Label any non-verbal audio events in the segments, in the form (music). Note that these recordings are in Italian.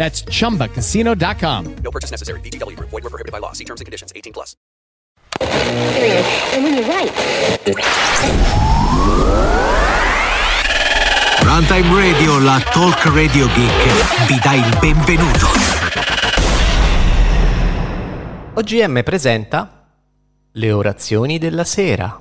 That's chumbacasino.com. No purchase necessary. VGW Group. Void were prohibited by law. See terms and conditions. 18 plus. And when you're right. Runtime Radio, la talk radio geek, vi dà il benvenuto. OGM presenta le orazioni della sera.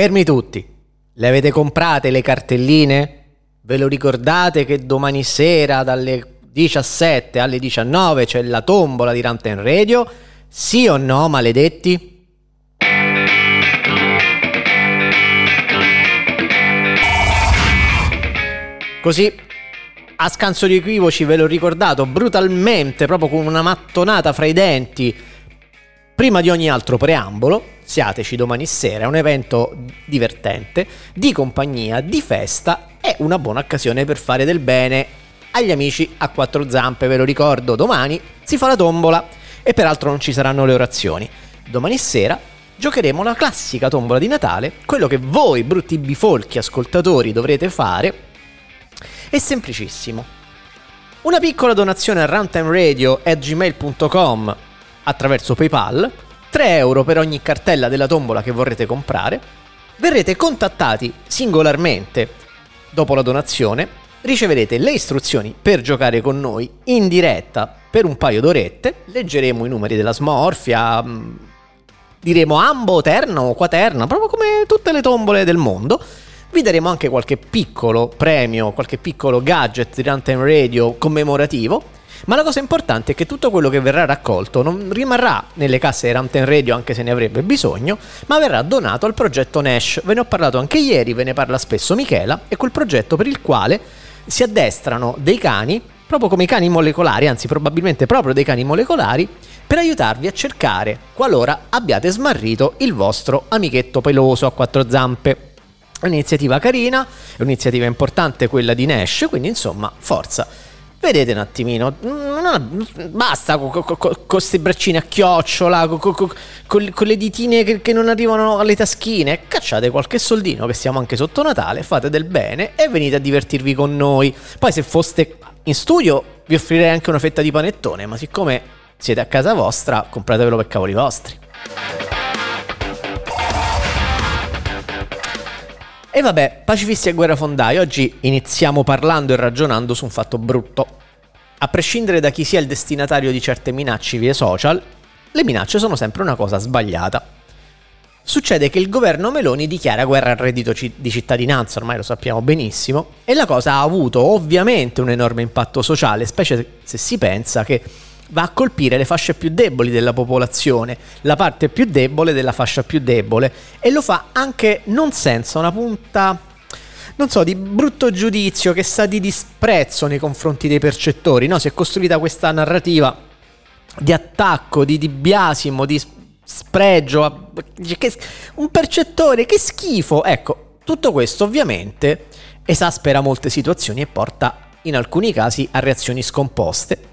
Fermi tutti. Le avete comprate le cartelline? Ve lo ricordate che domani sera dalle 17 alle 19 c'è la tombola di Ramten Radio? Sì o no, maledetti? Così, a scanso di equivoci, ve l'ho ricordato brutalmente, proprio con una mattonata fra i denti, prima di ogni altro preambolo, siateci domani sera, è un evento divertente, di compagnia, di festa, è una buona occasione per fare del bene agli amici a quattro zampe, ve lo ricordo, domani si fa la tombola e peraltro non ci saranno le orazioni. Domani sera giocheremo la classica tombola di Natale, quello che voi brutti bifolchi ascoltatori dovrete fare è semplicissimo. Una piccola donazione a runtimeradio.gmail.com attraverso PayPal, 3 euro per ogni cartella della tombola che vorrete comprare, verrete contattati singolarmente dopo la donazione, riceverete le istruzioni per giocare con noi in diretta per un paio d'orette, leggeremo i numeri della smorfia, mh, diremo ambo, terno, quaterna, proprio come tutte le tombole del mondo. Vi daremo anche qualche piccolo premio, qualche piccolo gadget di Runtime Radio commemorativo. Ma la cosa importante è che tutto quello che verrà raccolto non rimarrà nelle casse di Ramten Radio anche se ne avrebbe bisogno, ma verrà donato al progetto Nash. Ve ne ho parlato anche ieri, ve ne parla spesso Michela, è quel progetto per il quale si addestrano dei cani, proprio come i cani molecolari, anzi probabilmente proprio dei cani molecolari, per aiutarvi a cercare qualora abbiate smarrito il vostro amichetto peloso a quattro zampe. Un'iniziativa carina, è un'iniziativa importante quella di Nash, quindi insomma, forza. Vedete un attimino, basta con questi braccini a chiocciola, co- co- co- con, con le ditine che, che non arrivano alle taschine. Cacciate qualche soldino, che siamo anche sotto Natale, fate del bene e venite a divertirvi con noi. Poi se foste in studio vi offrirei anche una fetta di panettone, ma siccome siete a casa vostra, compratevelo per cavoli vostri. E vabbè, pacifisti e guerrafondai, oggi iniziamo parlando e ragionando su un fatto brutto. A prescindere da chi sia il destinatario di certe minacce via social, le minacce sono sempre una cosa sbagliata. Succede che il governo Meloni dichiara guerra al reddito di cittadinanza, ormai lo sappiamo benissimo, e la cosa ha avuto ovviamente un enorme impatto sociale, specie se si pensa che va a colpire le fasce più deboli della popolazione, la parte più debole della fascia più debole, e lo fa anche non senza una punta, non so, di brutto giudizio che sa di disprezzo nei confronti dei percettori, no? Si è costruita questa narrativa di attacco, di, di biasimo, di spregio, che- un percettore, che schifo. Ecco, tutto questo ovviamente esaspera molte situazioni e porta in alcuni casi a reazioni scomposte.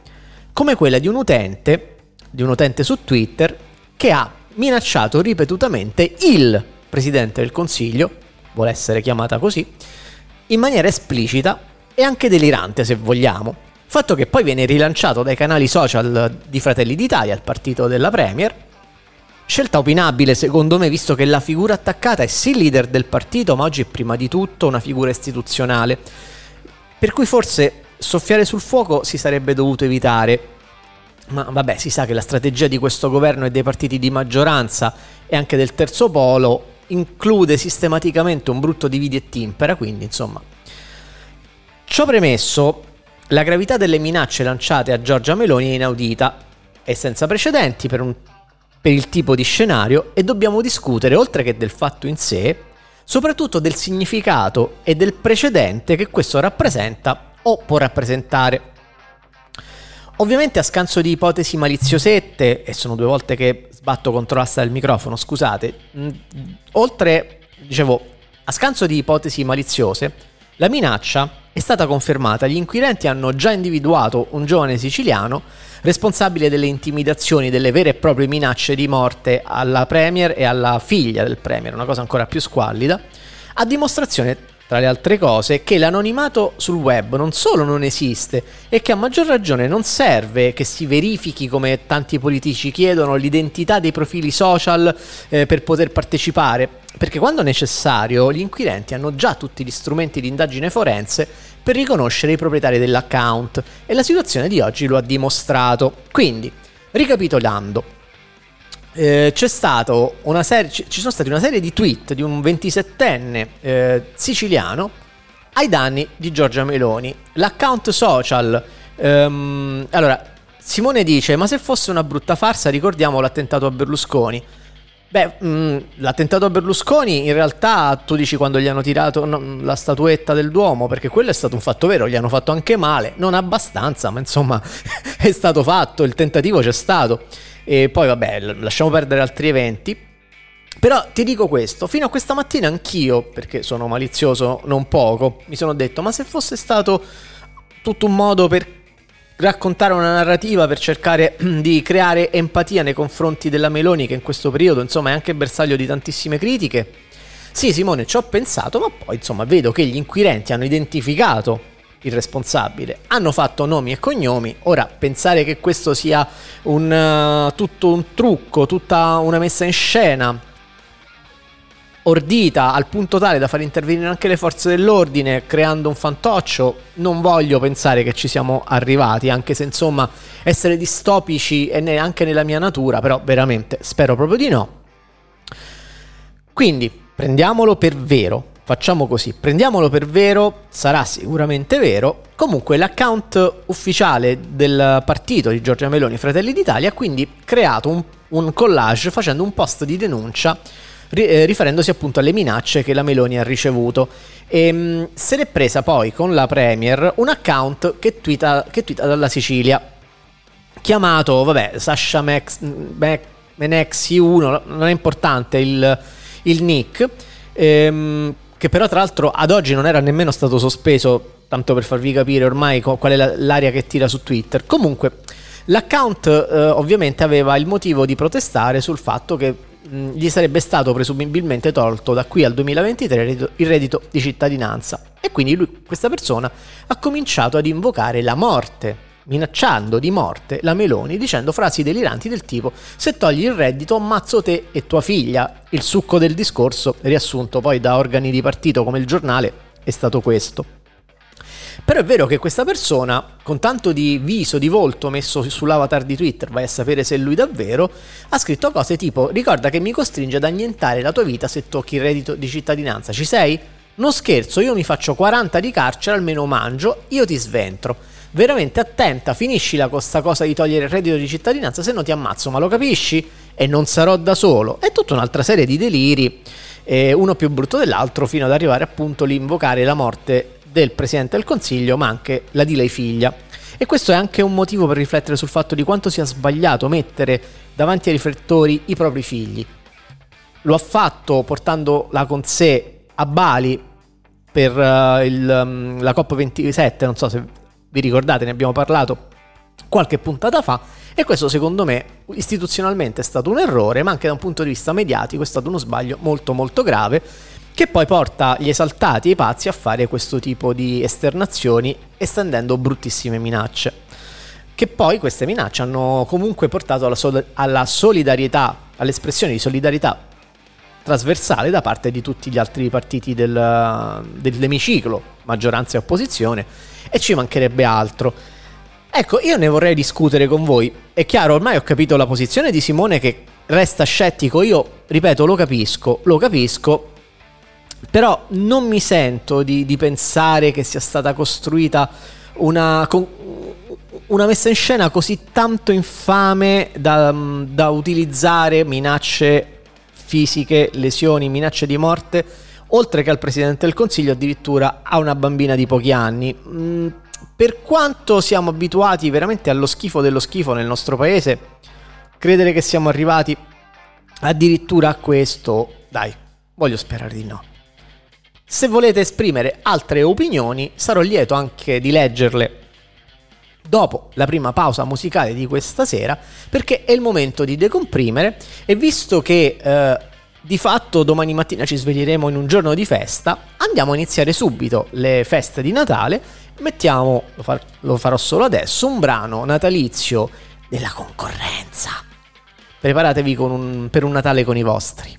Come quella di un utente, di un utente su Twitter, che ha minacciato ripetutamente il Presidente del Consiglio, vuole essere chiamata così, in maniera esplicita e anche delirante se vogliamo. Fatto che poi viene rilanciato dai canali social di Fratelli d'Italia, il partito della Premier. Scelta opinabile secondo me, visto che la figura attaccata è sì leader del partito, ma oggi è prima di tutto una figura istituzionale. Per cui forse soffiare sul fuoco si sarebbe dovuto evitare. Ma vabbè, si sa che la strategia di questo governo e dei partiti di maggioranza e anche del terzo polo include sistematicamente un brutto dividi e timpera, quindi insomma. Ciò premesso, la gravità delle minacce lanciate a Giorgia Meloni è inaudita e senza precedenti per, un, per il tipo di scenario e dobbiamo discutere, oltre che del fatto in sé, soprattutto del significato e del precedente che questo rappresenta o può rappresentare. Ovviamente a scanso di ipotesi maliziosette, e sono due volte che sbatto contro l'asta del microfono, scusate, mh, oltre, dicevo, a scanso di ipotesi maliziose, la minaccia è stata confermata. Gli inquirenti hanno già individuato un giovane siciliano responsabile delle intimidazioni, delle vere e proprie minacce di morte alla Premier e alla figlia del Premier, una cosa ancora più squallida, a dimostrazione tra le altre cose, che l'anonimato sul web non solo non esiste e che a maggior ragione non serve che si verifichi, come tanti politici chiedono, l'identità dei profili social eh, per poter partecipare, perché quando necessario gli inquirenti hanno già tutti gli strumenti di indagine forense per riconoscere i proprietari dell'account e la situazione di oggi lo ha dimostrato. Quindi, ricapitolando, eh, c'è stato una serie, ci sono stati una serie di tweet di un 27enne eh, siciliano ai danni di Giorgia Meloni. L'account social, ehm, allora, Simone dice, ma se fosse una brutta farsa ricordiamo l'attentato a Berlusconi. Beh, mh, mm, l'attentato a Berlusconi in realtà tu dici quando gli hanno tirato no, la statuetta del Duomo, perché quello è stato un fatto vero, gli hanno fatto anche male, non abbastanza, ma insomma (laughs) è stato fatto, il tentativo c'è stato. E poi vabbè, lasciamo perdere altri eventi. Però ti dico questo, fino a questa mattina anch'io, perché sono malizioso non poco, mi sono detto, ma se fosse stato tutto un modo per raccontare una narrativa, per cercare (clears throat) di creare empatia nei confronti della Meloni, che in questo periodo insomma è anche bersaglio di tantissime critiche. Sì, Simone, ci ho pensato, ma poi insomma vedo che gli inquirenti hanno identificato il responsabile. Hanno fatto nomi e cognomi, ora pensare che questo sia un, uh, tutto un trucco, tutta una messa in scena ordita al punto tale da far intervenire anche le forze dell'ordine creando un fantoccio, non voglio pensare che ci siamo arrivati, anche se insomma essere distopici è neanche nella mia natura, però veramente spero proprio di no. Quindi prendiamolo per vero, Facciamo così, prendiamolo per vero, sarà sicuramente vero. Comunque l'account ufficiale del partito di Giorgia Meloni Fratelli d'Italia ha quindi creato un, un collage facendo un post di denuncia eh, riferendosi appunto alle minacce che la Meloni ha ricevuto. E ehm, se l'è presa poi con la Premier un account che twitta, che twitta dalla Sicilia, chiamato, vabbè, Sasha Max, Menexi 1, non è importante il, il nick. Ehm, che però tra l'altro ad oggi non era nemmeno stato sospeso, tanto per farvi capire ormai qual è l'aria che tira su Twitter. Comunque, l'account eh, ovviamente aveva il motivo di protestare sul fatto che mh, gli sarebbe stato presumibilmente tolto da qui al 2023 il reddito di cittadinanza. E quindi lui, questa persona ha cominciato ad invocare la morte minacciando di morte la Meloni dicendo frasi deliranti del tipo se togli il reddito ammazzo te e tua figlia. Il succo del discorso, riassunto poi da organi di partito come il giornale, è stato questo. Però è vero che questa persona, con tanto di viso, di volto messo sull'avatar di Twitter, vai a sapere se è lui davvero, ha scritto cose tipo ricorda che mi costringe ad annientare la tua vita se tocchi il reddito di cittadinanza. Ci sei? Non scherzo, io mi faccio 40 di carcere, almeno mangio, io ti sventro veramente attenta, finisci la questa cosa di togliere il reddito di cittadinanza, se no ti ammazzo, ma lo capisci? E non sarò da solo. È tutta un'altra serie di deliri, eh, uno più brutto dell'altro, fino ad arrivare appunto l'invocare la morte del Presidente del Consiglio, ma anche la di lei figlia. E questo è anche un motivo per riflettere sul fatto di quanto sia sbagliato mettere davanti ai riflettori i propri figli. Lo ha fatto portandola con sé a Bali per uh, il, um, la COP27, non so se vi ricordate, ne abbiamo parlato qualche puntata fa e questo secondo me istituzionalmente è stato un errore, ma anche da un punto di vista mediatico è stato uno sbaglio molto molto grave che poi porta gli esaltati e i pazzi a fare questo tipo di esternazioni estendendo bruttissime minacce. Che poi queste minacce hanno comunque portato alla, sol- alla solidarietà, all'espressione di solidarietà trasversale da parte di tutti gli altri partiti del, dell'emiciclo, maggioranza e opposizione, e ci mancherebbe altro. Ecco, io ne vorrei discutere con voi. È chiaro, ormai ho capito la posizione di Simone che resta scettico, io ripeto, lo capisco, lo capisco, però non mi sento di, di pensare che sia stata costruita una, una, messa in scena così tanto infame da, da utilizzare minacce fisiche, lesioni, minacce di morte, oltre che al Presidente del Consiglio addirittura a una bambina di pochi anni. Mm, per quanto siamo abituati veramente allo schifo dello schifo nel nostro paese, credere che siamo arrivati addirittura a questo, dai, voglio sperare di no. Se volete esprimere altre opinioni, sarò lieto anche di leggerle dopo la prima pausa musicale di questa sera, perché è il momento di decomprimere e visto che eh, di fatto domani mattina ci sveglieremo in un giorno di festa, andiamo a iniziare subito le feste di Natale, mettiamo, lo, far, lo farò solo adesso, un brano natalizio della concorrenza. Preparatevi un, per un Natale con i vostri.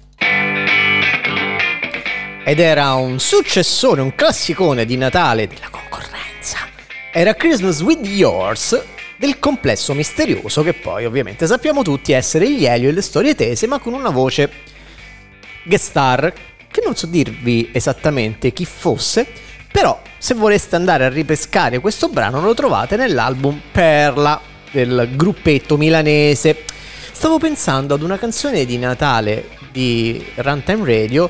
Ed era un successore, un classicone di Natale della concorrenza era Christmas with Yours del complesso misterioso che poi ovviamente sappiamo tutti essere gli Elio e le storie tese ma con una voce guest star che non so dirvi esattamente chi fosse però se voleste andare a ripescare questo brano lo trovate nell'album Perla del gruppetto milanese. Stavo pensando ad una canzone di Natale di Runtime Radio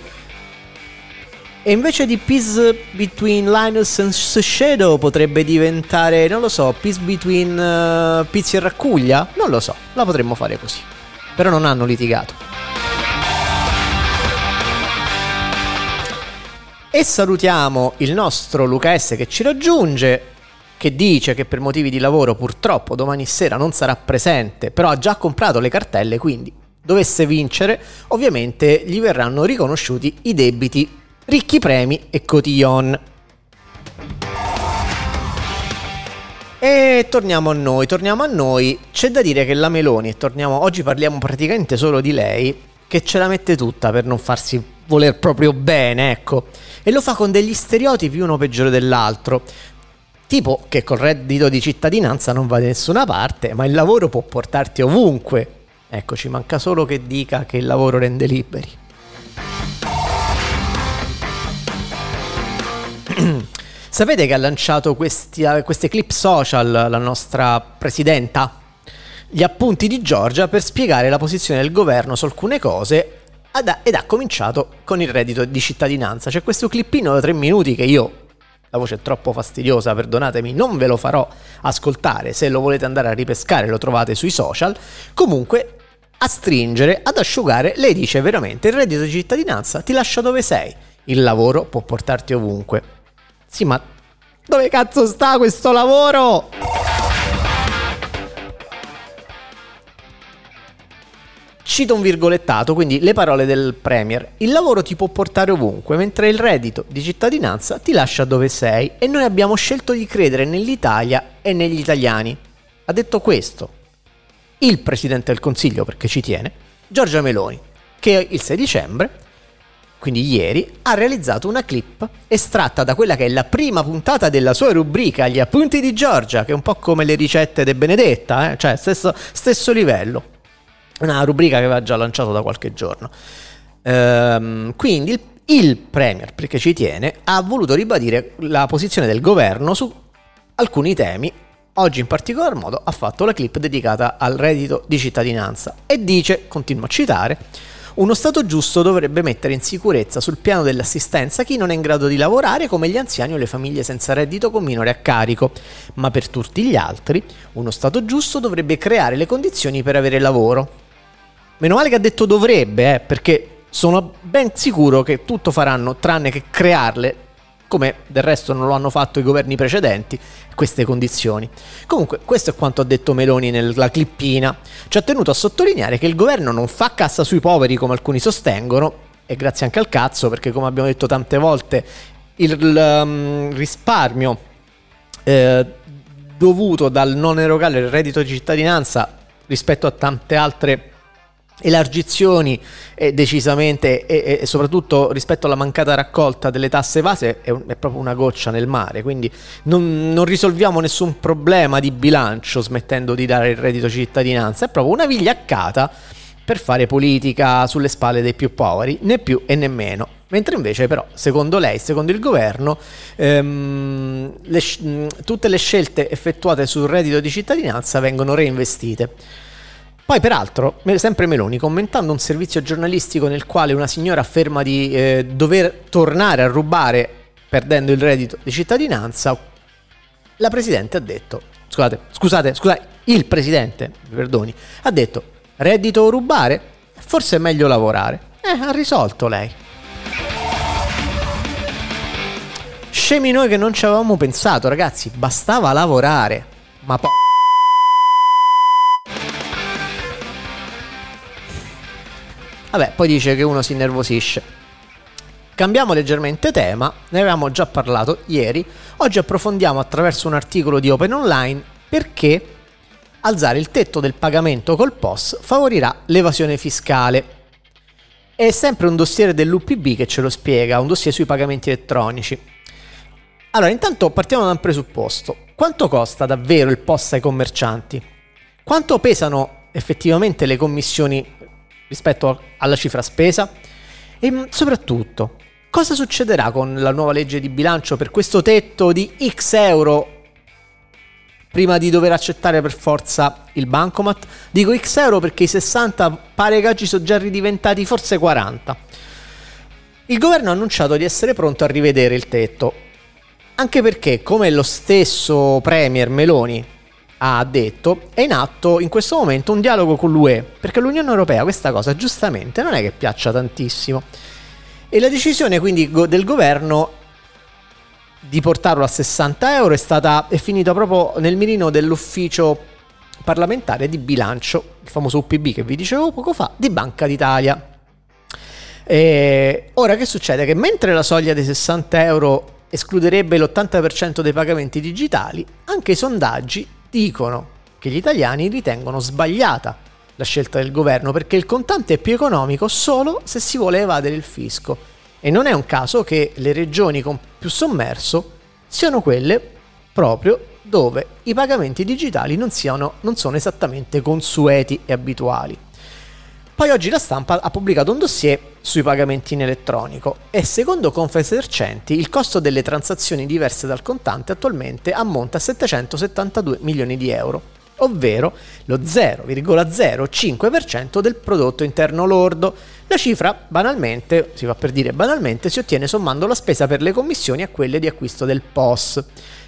e invece di Peace Between Linus and Shadow potrebbe diventare, non lo so, Peace Between uh, Pizzi e Raccuglia? Non lo so, la potremmo fare così. Però non hanno litigato. E salutiamo il nostro Luca S che ci raggiunge, che dice che per motivi di lavoro purtroppo domani sera non sarà presente, però ha già comprato le cartelle, quindi dovesse vincere, ovviamente gli verranno riconosciuti i debiti ricchi premi e cotillon. E torniamo a noi, torniamo a noi. C'è da dire che la Meloni, torniamo, oggi parliamo praticamente solo di lei, che ce la mette tutta per non farsi voler proprio bene, ecco. E lo fa con degli stereotipi uno peggiore dell'altro. Tipo che col reddito di cittadinanza non va da nessuna parte, ma il lavoro può portarti ovunque. Ecco, ci manca solo che dica che il lavoro rende liberi. Sapete che ha lanciato questi, queste clip social la nostra presidenta? Gli appunti di Giorgia per spiegare la posizione del governo su alcune cose ed ha cominciato con il reddito di cittadinanza. C'è questo clippino da tre minuti che io, la voce è troppo fastidiosa, perdonatemi, non ve lo farò ascoltare. Se lo volete andare a ripescare lo trovate sui social. Comunque, a stringere, ad asciugare, lei dice veramente il reddito di cittadinanza ti lascia dove sei. Il lavoro può portarti ovunque. Sì, ma dove cazzo sta questo lavoro? Cito un virgolettato, quindi le parole del Premier. Il lavoro ti può portare ovunque, mentre il reddito di cittadinanza ti lascia dove sei e noi abbiamo scelto di credere nell'Italia e negli italiani. Ha detto questo il Presidente del Consiglio, perché ci tiene, Giorgia Meloni, che il 6 dicembre quindi ieri, ha realizzato una clip estratta da quella che è la prima puntata della sua rubrica Gli appunti di Giorgia, che è un po' come le ricette di Benedetta, eh? cioè stesso, stesso, livello. Una rubrica che aveva già lanciato da qualche giorno. Ehm, quindi il, il Premier, perché ci tiene, ha voluto ribadire la posizione del governo su alcuni temi Oggi in particolar modo ha fatto la clip dedicata al reddito di cittadinanza e dice, continuo a citare, uno Stato giusto dovrebbe mettere in sicurezza sul piano dell'assistenza chi non è in grado di lavorare come gli anziani o le famiglie senza reddito con minore a carico, ma per tutti gli altri uno Stato giusto dovrebbe creare le condizioni per avere lavoro. Meno male che ha detto dovrebbe, eh, perché sono ben sicuro che tutto faranno tranne che crearle come del resto non lo hanno fatto i governi precedenti, queste condizioni. Comunque, questo è quanto ha detto Meloni nella clippina. Ci ha tenuto a sottolineare che il governo non fa cassa sui poveri come alcuni sostengono, e grazie anche al cazzo, perché come abbiamo detto tante volte, il, um, risparmio eh, dovuto dal non erogare il reddito di cittadinanza rispetto a tante altre elargizioni eh, decisamente e, e, soprattutto rispetto alla mancata raccolta delle tasse base è, un, è proprio una goccia nel mare. Quindi non, non, risolviamo nessun problema di bilancio smettendo di dare il reddito cittadinanza. È proprio una vigliaccata per fare politica sulle spalle dei più poveri né più e né meno. Mentre invece però secondo lei secondo il governo ehm, le, tutte le scelte effettuate sul reddito di cittadinanza vengono reinvestite poi, peraltro, sempre Meloni, commentando un servizio giornalistico nel quale una signora afferma di eh, dover tornare a rubare perdendo il reddito di cittadinanza, la Presidente ha detto, scusate, scusate, scusate, il Presidente, perdoni, ha detto, reddito o rubare? Forse è meglio lavorare. Eh, ha risolto lei. Scemi noi che non ci avevamo pensato, ragazzi, bastava lavorare. Ma poi... Vabbè, poi dice che uno si innervosisce. Cambiamo leggermente tema, ne avevamo già parlato ieri, oggi approfondiamo attraverso un articolo di Open Online perché alzare il tetto del pagamento col POS favorirà l'evasione fiscale. È sempre un dossier dell'UPB che ce lo spiega, un dossier sui pagamenti elettronici. Allora, intanto partiamo da un presupposto. Quanto costa davvero il POS ai commercianti? Quanto pesano effettivamente le commissioni rispetto alla cifra spesa? E mm, soprattutto, cosa succederà con la nuova legge di bilancio per questo tetto di X euro prima di dover accettare per forza il bancomat? Dico X euro perché i 60 pare che oggi sono già ridiventati forse 40. Il governo ha annunciato di essere pronto a rivedere il tetto, anche perché, come lo stesso Premier Meloni ha detto, è in atto in questo momento un dialogo con l'UE, perché l'Unione Europea questa cosa giustamente non è che piaccia tantissimo. E la decisione quindi del governo di portarlo a 60 euro è, stata, è finita proprio nel mirino dell'ufficio parlamentare di bilancio, il famoso UPB che vi dicevo poco fa, di Banca d'Italia. E ora che succede? Che mentre la soglia dei 60 euro escluderebbe l'80% dei pagamenti digitali, anche i sondaggi dicono che gli italiani ritengono sbagliata la scelta del governo perché il contante è più economico solo se si vuole evadere il fisco. E non è un caso che le regioni con più sommerso siano quelle proprio dove i pagamenti digitali non, siano, non sono esattamente consueti e abituali. Poi oggi la stampa ha pubblicato un dossier sui pagamenti in elettronico e secondo Confesercenti il costo delle transazioni diverse dal contante attualmente ammonta a 772 milioni di euro, ovvero lo 0,05% del prodotto interno lordo. La cifra, banalmente, si fa per dire banalmente, si ottiene sommando la spesa per le commissioni a quelle di acquisto del POS.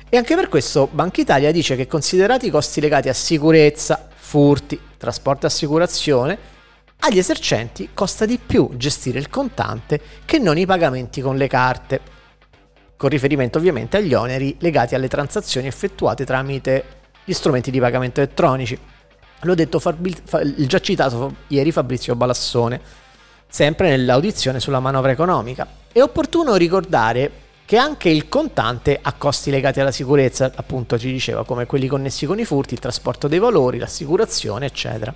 E anche per questo Banca Italia dice che considerati i costi legati a sicurezza, furti, trasporto e assicurazione, agli esercenti costa di più gestire il contante che non i pagamenti con le carte, con riferimento ovviamente agli oneri legati alle transazioni effettuate tramite gli strumenti di pagamento elettronici. L'ho detto il già citato ieri Fabrizio Balassone, sempre nell'audizione sulla manovra economica. È opportuno ricordare che anche il contante ha costi legati alla sicurezza, appunto ci diceva, come quelli connessi con i furti, il trasporto dei valori, l'assicurazione, eccetera.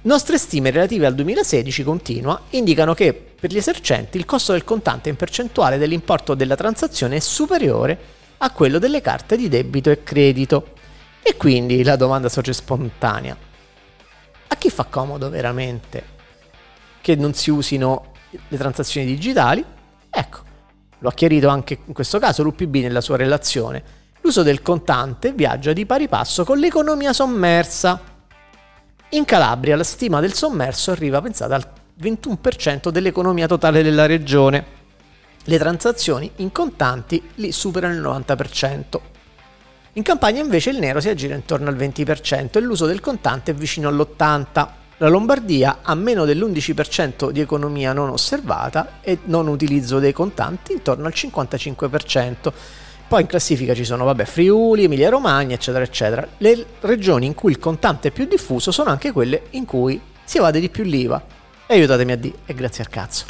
Nostre stime relative al 2016, continua, indicano che per gli esercenti il costo del contante in percentuale dell'importo della transazione è superiore a quello delle carte di debito e credito. E quindi la domanda sorge spontanea. A chi fa comodo veramente che non si usino le transazioni digitali? Ecco, lo ha chiarito anche in questo caso l'UPB nella sua relazione. L'uso del contante viaggia di pari passo con l'economia sommersa in Calabria la stima del sommerso arriva, pensate, al 21% dell'economia totale della regione. Le transazioni in contanti lì superano il 90%. In Campania invece il nero si aggira intorno al 20% e l'uso del contante è vicino all'80%. La Lombardia ha meno dell'11% di economia non osservata e non utilizzo dei contanti intorno al 55%. Poi in classifica ci sono, vabbè, Friuli, Emilia Romagna, eccetera, eccetera. Le regioni in cui il contante è più diffuso sono anche quelle in cui si evade di più l'IVA. E aiutatemi a dire, e grazie al cazzo.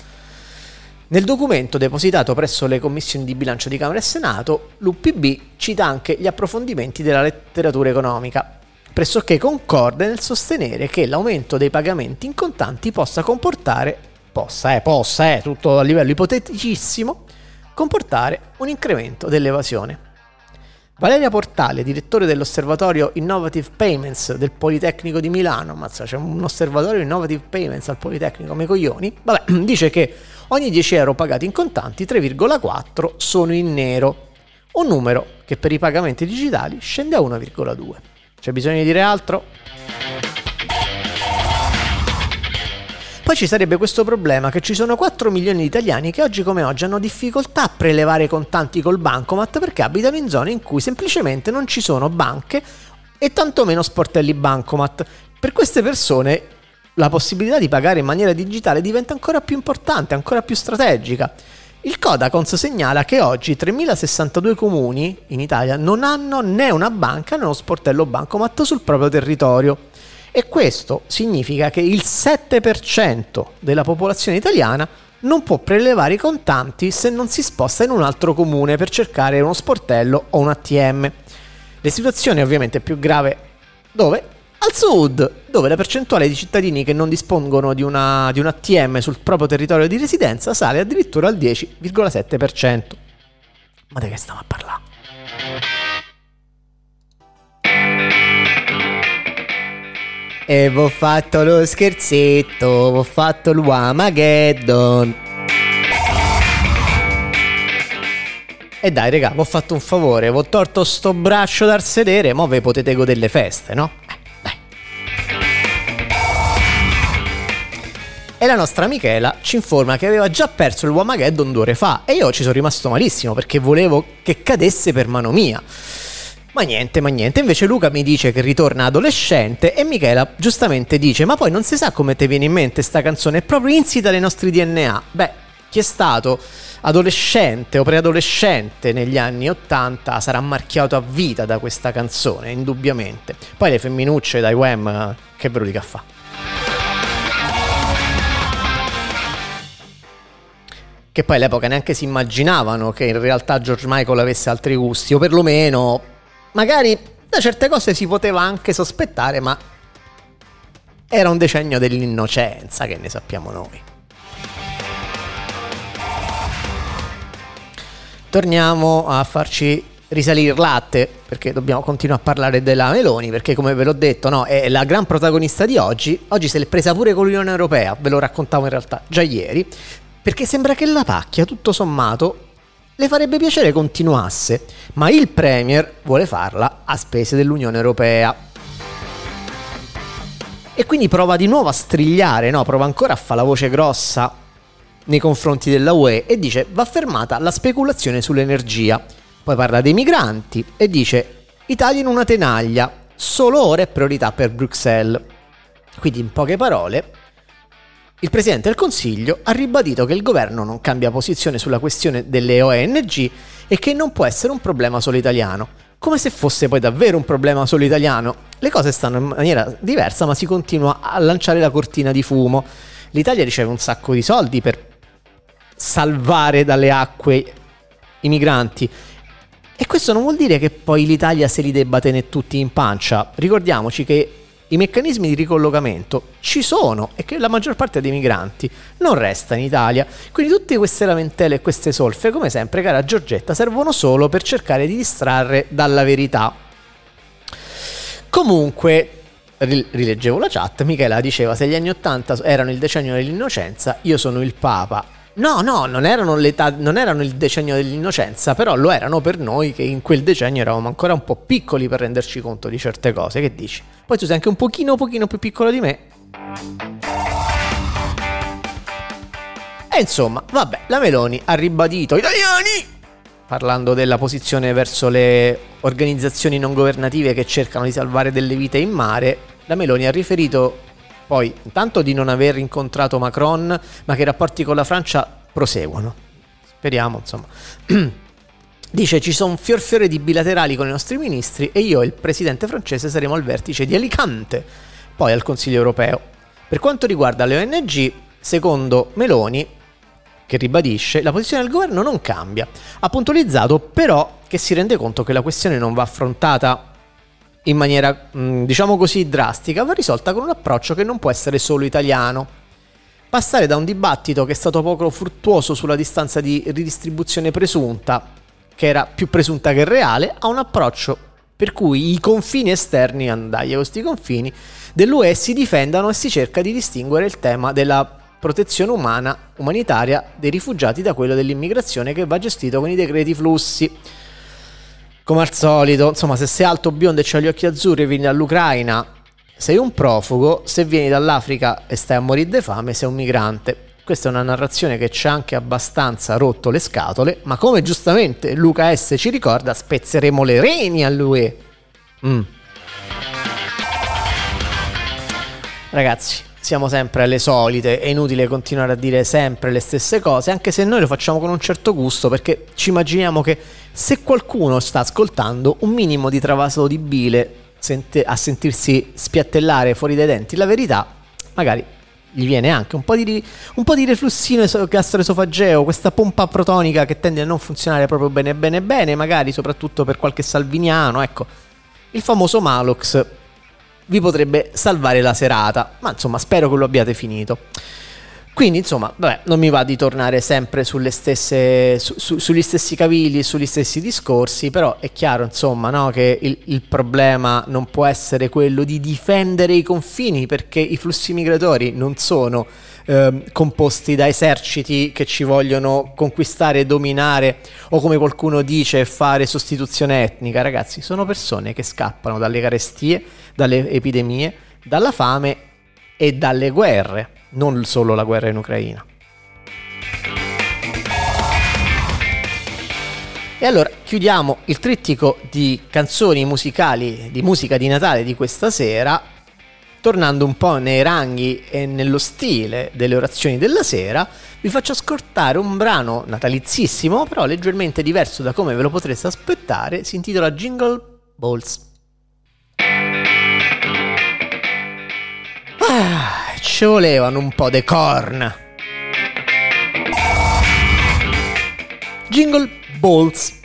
Nel documento depositato presso le commissioni di bilancio di Camera e Senato, l'UPB cita anche gli approfondimenti della letteratura economica, pressoché concorde nel sostenere che l'aumento dei pagamenti in contanti possa comportare, possa, eh, possa, eh, tutto a livello ipoteticissimo, comportare un incremento dell'evasione. Valeria Portale, direttore dell'osservatorio Innovative Payments del Politecnico di Milano, mazza, c'è un osservatorio Innovative Payments al Politecnico, me coglioni, vabbè, (clears throat) dice che ogni 10 euro pagati in contanti 3,4 sono in nero, un numero che per i pagamenti digitali scende a 1,2. C'è bisogno di dire altro? Poi ci sarebbe questo problema che ci sono 4 milioni di italiani che oggi come oggi hanno difficoltà a prelevare contanti col bancomat perché abitano in zone in cui semplicemente non ci sono banche e tantomeno sportelli bancomat. Per queste persone la possibilità di pagare in maniera digitale diventa ancora più importante, ancora più strategica. Il Codacons segnala che oggi 3062 comuni in Italia non hanno né una banca né uno sportello bancomat sul proprio territorio. E questo significa che il 7% della popolazione italiana non può prelevare i contanti se non si sposta in un altro comune per cercare uno sportello o un ATM. La situazione è ovviamente più grave dove? Al sud, dove la percentuale di cittadini che non dispongono di, una, di un ATM sul proprio territorio di residenza sale addirittura al 10,7%. Ma di che stiamo a parlare? E v'ho fatto lo scherzetto, v'ho fatto il Wamageddon. E dai, raga, v'ho fatto un favore, v'ho tolto sto braccio dal sedere, mo ve potete godere le feste, no? Eh. E la nostra Michela ci informa che aveva già perso il Wamageddon due ore fa e io ci sono rimasto malissimo perché volevo che cadesse per mano mia. Ma niente, ma niente. Invece Luca mi dice che ritorna adolescente e Michela giustamente dice: Ma poi non si sa come ti viene in mente sta canzone, è proprio insita nei nostri DNA. Beh, chi è stato adolescente o preadolescente negli anni 80 sarà marchiato a vita da questa canzone, indubbiamente. Poi le femminucce dai Wham, che ve lo dica fa. Che poi all'epoca neanche si immaginavano che in realtà George Michael avesse altri gusti, o perlomeno magari da certe cose si poteva anche sospettare, ma era un decennio dell'innocenza, che ne sappiamo noi. Torniamo a farci risalire il latte, perché dobbiamo continuare a parlare della Meloni, perché come ve l'ho detto, no, è la gran protagonista di oggi. Oggi se l'è presa pure con l'Unione Europea, ve lo raccontavo in realtà già ieri, perché sembra che la pacchia, tutto sommato, le farebbe piacere continuasse, ma il Premier vuole farla a spese dell'Unione Europea. E quindi prova di nuovo a strigliare, no? prova ancora a fare la voce grossa nei confronti della UE e dice va fermata la speculazione sull'energia. Poi parla dei migranti e dice Italia in una tenaglia, solo ora è priorità per Bruxelles. Quindi in poche parole il Presidente del Consiglio ha ribadito che il governo non cambia posizione sulla questione delle ONG e che non può essere un problema solo italiano. Come se fosse poi davvero un problema solo italiano. Le cose stanno in maniera diversa, ma si continua a lanciare la cortina di fumo. L'Italia riceve un sacco di soldi per salvare dalle acque i migranti. E questo non vuol dire che poi l'Italia se li debba tenere tutti in pancia. Ricordiamoci che i meccanismi di ricollocamento ci sono e che la maggior parte dei migranti non resta in Italia. Quindi tutte queste lamentele e queste solfe, come sempre, cara Giorgetta, servono solo per cercare di distrarre dalla verità. Comunque, rileggevo la chat, Michela diceva se gli anni 80 erano il decennio dell'innocenza, io sono il Papa. No, no, non erano, non erano, il decennio dell'innocenza, però lo erano per noi che in quel decennio eravamo ancora un po' piccoli per renderci conto di certe cose. Che dici? Poi tu sei anche un pochino, pochino più piccolo di me. E insomma, vabbè, la Meloni ha ribadito italiani parlando della posizione verso le organizzazioni non governative che cercano di salvare delle vite in mare, la Meloni ha riferito poi intanto di non aver incontrato Macron, ma che i rapporti con la Francia proseguono. Speriamo, insomma. (clears throat) Dice ci sono fior fiore di bilaterali con i nostri ministri e io e il presidente francese saremo al vertice di Alicante, poi al Consiglio europeo. Per quanto riguarda le ONG, secondo Meloni, che ribadisce, la posizione del governo non cambia. Ha puntualizzato però che si rende conto che la questione non va affrontata in maniera, diciamo così, drastica, va risolta con un approccio che non può essere solo italiano. Passare da un dibattito che è stato poco fruttuoso sulla distanza di ridistribuzione presunta, che era più presunta che reale, a un approccio per cui i confini esterni, andaglia questi confini, dell'UE si difendano e si cerca di distinguere il tema della protezione umana, umanitaria dei rifugiati da quello dell'immigrazione che va gestito con i decreti flussi. Come al solito, insomma, se sei alto, biondo e c'hai gli occhi azzurri e vieni dall'Ucraina, sei un profugo, se vieni dall'Africa e stai a morire di fame, sei un migrante. Questa è una narrazione che ci ha anche abbastanza rotto le scatole, ma come giustamente Luca S ci ricorda, spezzeremo le reni all'UE. Mm. Ragazzi, siamo sempre alle solite, è inutile continuare a dire sempre le stesse cose, anche se noi lo facciamo con un certo gusto, perché ci immaginiamo che se qualcuno sta ascoltando un minimo di travaso di bile sente, a sentirsi spiattellare fuori dai denti la verità, magari gli viene anche un po' di, un po di reflussino gastroesofageo, questa pompa protonica che tende a non funzionare proprio bene bene bene, magari soprattutto per qualche salviniano, ecco. Il famoso Malox vi potrebbe salvare la serata, ma insomma spero che lo abbiate finito. Quindi insomma, vabbè, non mi va di tornare sempre stesse, su, su, sugli stessi cavilli, sugli stessi discorsi, però è chiaro insomma no, che il, il, problema non può essere quello di difendere i confini perché i flussi migratori non sono eh, composti da eserciti che ci vogliono conquistare, dominare o come qualcuno dice fare sostituzione etnica, ragazzi, sono persone che scappano dalle carestie, dalle epidemie, dalla fame e dalle guerre non solo la guerra in Ucraina. E allora chiudiamo il trittico di canzoni musicali, di musica di Natale di questa sera, tornando un po' nei ranghi e nello stile delle orazioni della sera, vi faccio ascoltare un brano natalizissimo, però leggermente diverso da come ve lo potreste aspettare, si intitola Jingle Balls. Ah ci volevano un po' de corn. Jingle Balls.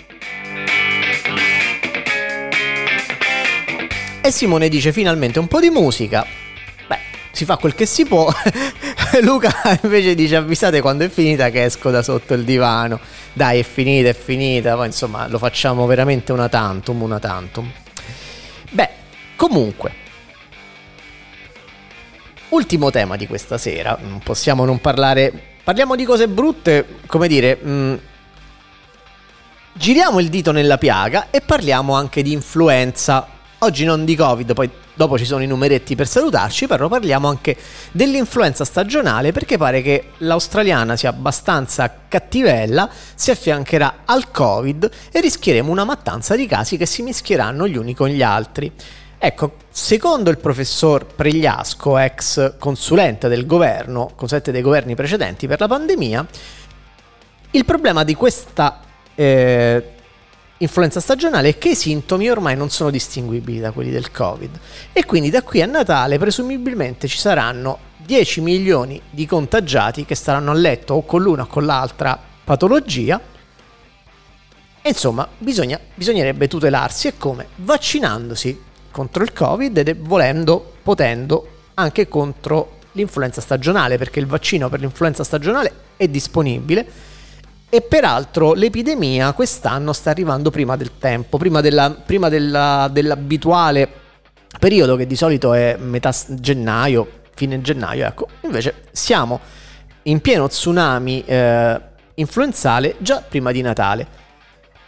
E Simone dice finalmente un po' di musica. Beh, si fa quel che si può. (laughs) Luca invece dice avvisate quando è finita che esco da sotto il divano. Dai, è finita, è finita. Poi insomma lo facciamo veramente una tantum, una tantum. Beh, comunque, Ultimo tema di questa sera, possiamo non parlare, parliamo di cose brutte, come dire, mh, mm, giriamo il dito nella piaga e parliamo anche di influenza. Oggi non di Covid, poi dopo ci sono i numeretti per salutarci, però parliamo anche dell'influenza stagionale perché pare che l'australiana sia abbastanza cattivella, si affiancherà al Covid e rischieremo una mattanza di casi che si mischieranno gli uni con gli altri. Ecco, secondo il professor Pregliasco, ex consulente del governo, consulente dei governi precedenti per la pandemia, il problema di questa eh, influenza stagionale è che i sintomi ormai non sono distinguibili da quelli del Covid e quindi da qui a Natale presumibilmente ci saranno 10 milioni di contagiati che staranno a letto o con l'una o con l'altra patologia. E insomma, bisogna, bisognerebbe tutelarsi e come? Vaccinandosi contro il Covid ed volendo, potendo anche contro l'influenza stagionale, perché il vaccino per l'influenza stagionale è disponibile e peraltro l'epidemia quest'anno sta arrivando prima del tempo, prima, della, prima della, dell'abituale periodo che di solito è metà gennaio, fine gennaio, ecco, invece siamo in pieno tsunami eh, influenzale già prima di Natale.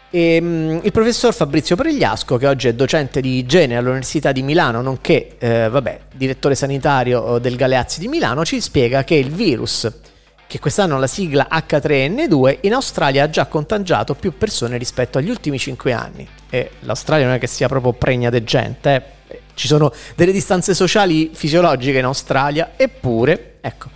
E, um, il professor Fabrizio Pregliasco, che oggi è docente di igiene all'Università di Milano, nonché eh, vabbè, direttore sanitario del Galeazzi di Milano, ci spiega che il virus, che quest'anno la sigla H3N2, in Australia ha già contagiato più persone rispetto agli ultimi 5 anni. E l'Australia non è che sia proprio pregna di gente, eh. ci sono delle distanze sociali fisiologiche in Australia, eppure, ecco,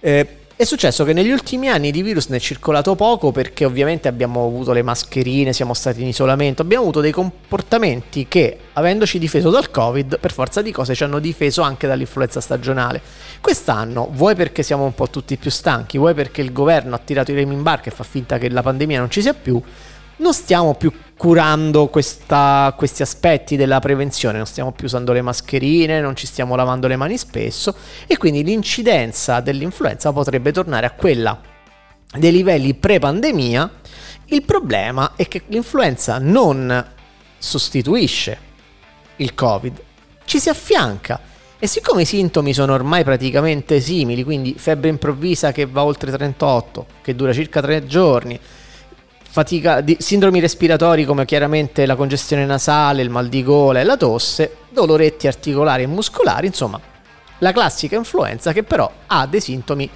eh, è successo che negli ultimi anni di virus ne è circolato poco perché ovviamente abbiamo avuto le mascherine, siamo stati in isolamento, abbiamo avuto dei comportamenti che, avendoci difeso dal Covid, per forza di cose ci hanno difeso anche dall'influenza stagionale. Quest'anno, vuoi perché siamo un po' tutti più stanchi, vuoi perché il governo ha tirato i remi in barca e fa finta che la pandemia non ci sia più, non stiamo più curando questa, questi aspetti della prevenzione, non stiamo più usando le mascherine, non ci stiamo lavando le mani spesso e quindi l'incidenza dell'influenza potrebbe tornare a quella dei livelli pre-pandemia. Il problema è che l'influenza non sostituisce il Covid, ci si affianca. E siccome i sintomi sono ormai praticamente simili, quindi febbre improvvisa che va oltre 38, che dura circa 3 giorni, fatica, di, sindromi respiratori come chiaramente la congestione nasale, il mal di gola e la tosse, doloretti articolari e muscolari, insomma, la classica influenza che però ha dei sintomi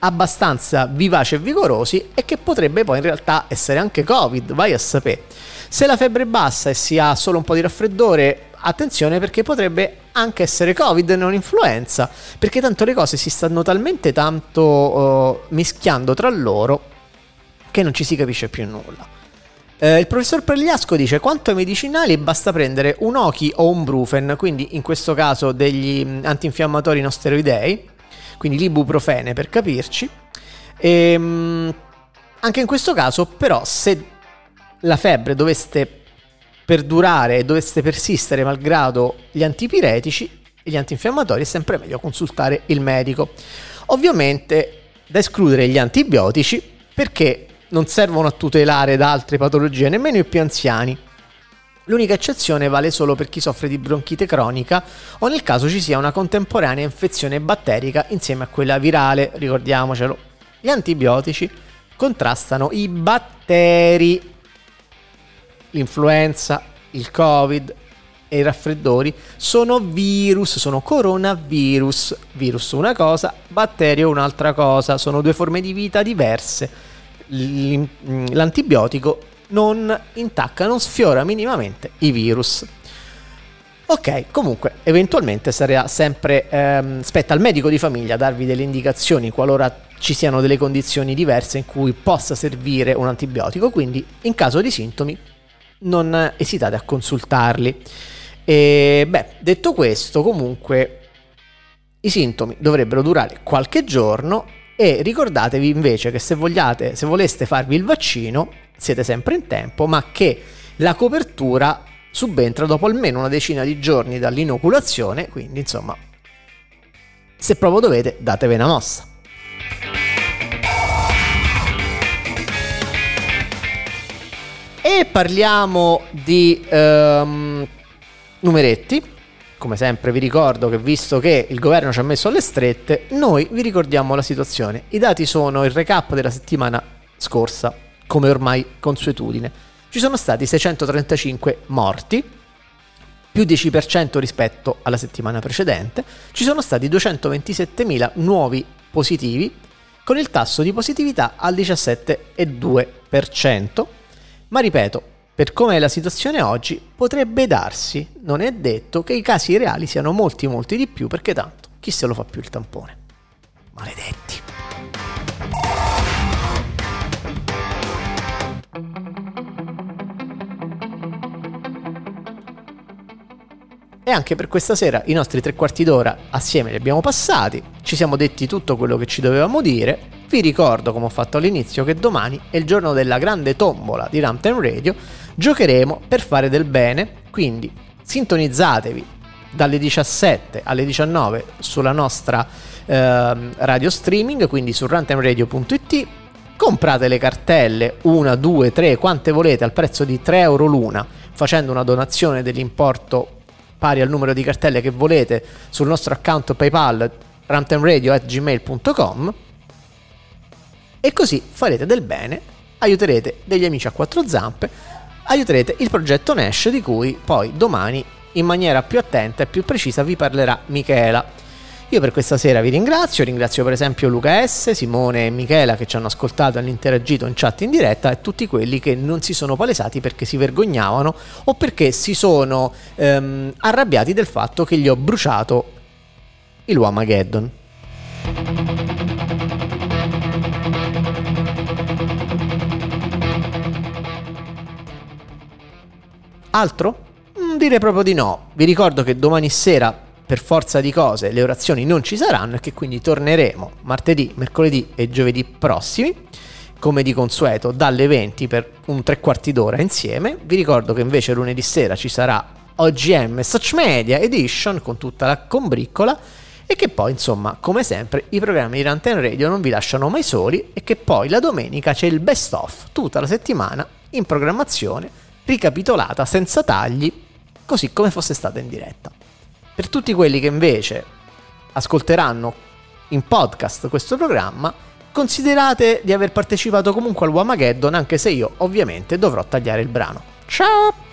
abbastanza vivaci e vigorosi e che potrebbe poi in realtà essere anche Covid, vai a sapere. Se la febbre è bassa e si ha solo un po' di raffreddore, attenzione perché potrebbe anche essere Covid e non influenza, perché tanto le cose si stanno talmente tanto uh, mischiando tra loro che non ci si capisce più nulla. Eh, il professor Pregliasco dice quanto ai medicinali basta prendere un Oki o un Brufen, quindi in questo caso degli mm, antinfiammatori non steroidei, quindi l'ibuprofene per capirci. E, ehm, anche in questo caso però se la febbre dovesse perdurare e dovesse persistere malgrado gli antipiretici e gli antinfiammatori è sempre meglio consultare il medico. Ovviamente da escludere gli antibiotici perché non servono a tutelare da altre patologie, nemmeno i più anziani. L'unica eccezione vale solo per chi soffre di bronchite cronica o nel caso ci sia una contemporanea infezione batterica insieme a quella virale, ricordiamocelo. Gli antibiotici contrastano i batteri. L'influenza, il covid e i raffreddori sono virus, sono coronavirus. Virus una cosa, batterio un'altra cosa, sono due forme di vita diverse l'antibiotico non intacca, non sfiora minimamente i virus. Ok, comunque, eventualmente sarà sempre ehm, spetta al medico di famiglia darvi delle indicazioni qualora ci siano delle condizioni diverse in cui possa servire un antibiotico, quindi in caso di sintomi non esitate a consultarli. E beh, detto questo, comunque i sintomi dovrebbero durare qualche giorno e ricordatevi invece che se vogliate, se voleste farvi il vaccino, siete sempre in tempo, ma che la copertura subentra dopo almeno una decina di giorni dall'inoculazione, quindi insomma, se proprio dovete, datevi una mossa. E parliamo di um, numeretti come sempre vi ricordo che visto che il governo ci ha messo alle strette, noi vi ricordiamo la situazione. I dati sono il recap della settimana scorsa, come ormai consuetudine. Ci sono stati 635 morti, più 10% rispetto alla settimana precedente. Ci sono stati 227.000 nuovi positivi, con il tasso di positività al 17,2%. Ma ripeto, per come è la situazione oggi, potrebbe darsi, non è detto, che i casi reali siano molti molti di più, perché tanto chi se lo fa più il tampone? Maledetti. E anche per questa sera i nostri tre quarti d'ora assieme li abbiamo passati, ci siamo detti tutto quello che ci dovevamo dire. Vi ricordo, come ho fatto all'inizio, che domani è il giorno della grande tombola di Ramten Radio giocheremo per fare del bene, quindi sintonizzatevi dalle 17 alle 19 sulla nostra eh, radio streaming, quindi su runtimeradio.it. Comprate le cartelle, una, due, tre, quante volete, al prezzo di 3 euro l'una, facendo una donazione dell'importo pari al numero di cartelle che volete sul nostro account PayPal runtimeradio.gmail.com e così farete del bene, aiuterete degli amici a quattro zampe aiuterete il progetto Nash di cui poi domani in maniera più attenta e più precisa vi parlerà Michela. Io per questa sera vi ringrazio, ringrazio per esempio Luca S, Simone e Michela che ci hanno ascoltato e hanno interagito in chat in diretta e tutti quelli che non si sono palesati perché si vergognavano o perché si sono ehm, arrabbiati del fatto che gli ho bruciato il Wamageddon. Altro? Mm, direi proprio di no. Vi ricordo che domani sera, per forza di cose, le orazioni non ci saranno e che quindi torneremo martedì, mercoledì e giovedì prossimi, come di consueto, dalle 20 per un tre quarti d'ora insieme. Vi ricordo che invece lunedì sera ci sarà OGM Such Media Edition con tutta la combriccola e che poi insomma come sempre i programmi di Ranten Radio non vi lasciano mai soli e che poi la domenica c'è il best of tutta la settimana in programmazione ricapitolata senza tagli così come fosse stata in diretta. Per tutti quelli che invece ascolteranno in podcast questo programma considerate di aver partecipato comunque al Wamageddon anche se io ovviamente dovrò tagliare il brano. Ciao